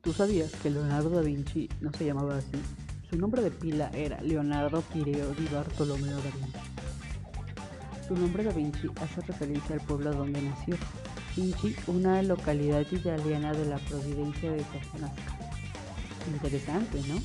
¿Tú sabías que Leonardo da Vinci no se llamaba así? Su nombre de pila era Leonardo Pireo di Bartolomeo da Vinci. Su nombre da Vinci hace referencia al pueblo donde nació. Vinci, una localidad italiana de la provincia de Toscana. Interesante, ¿no?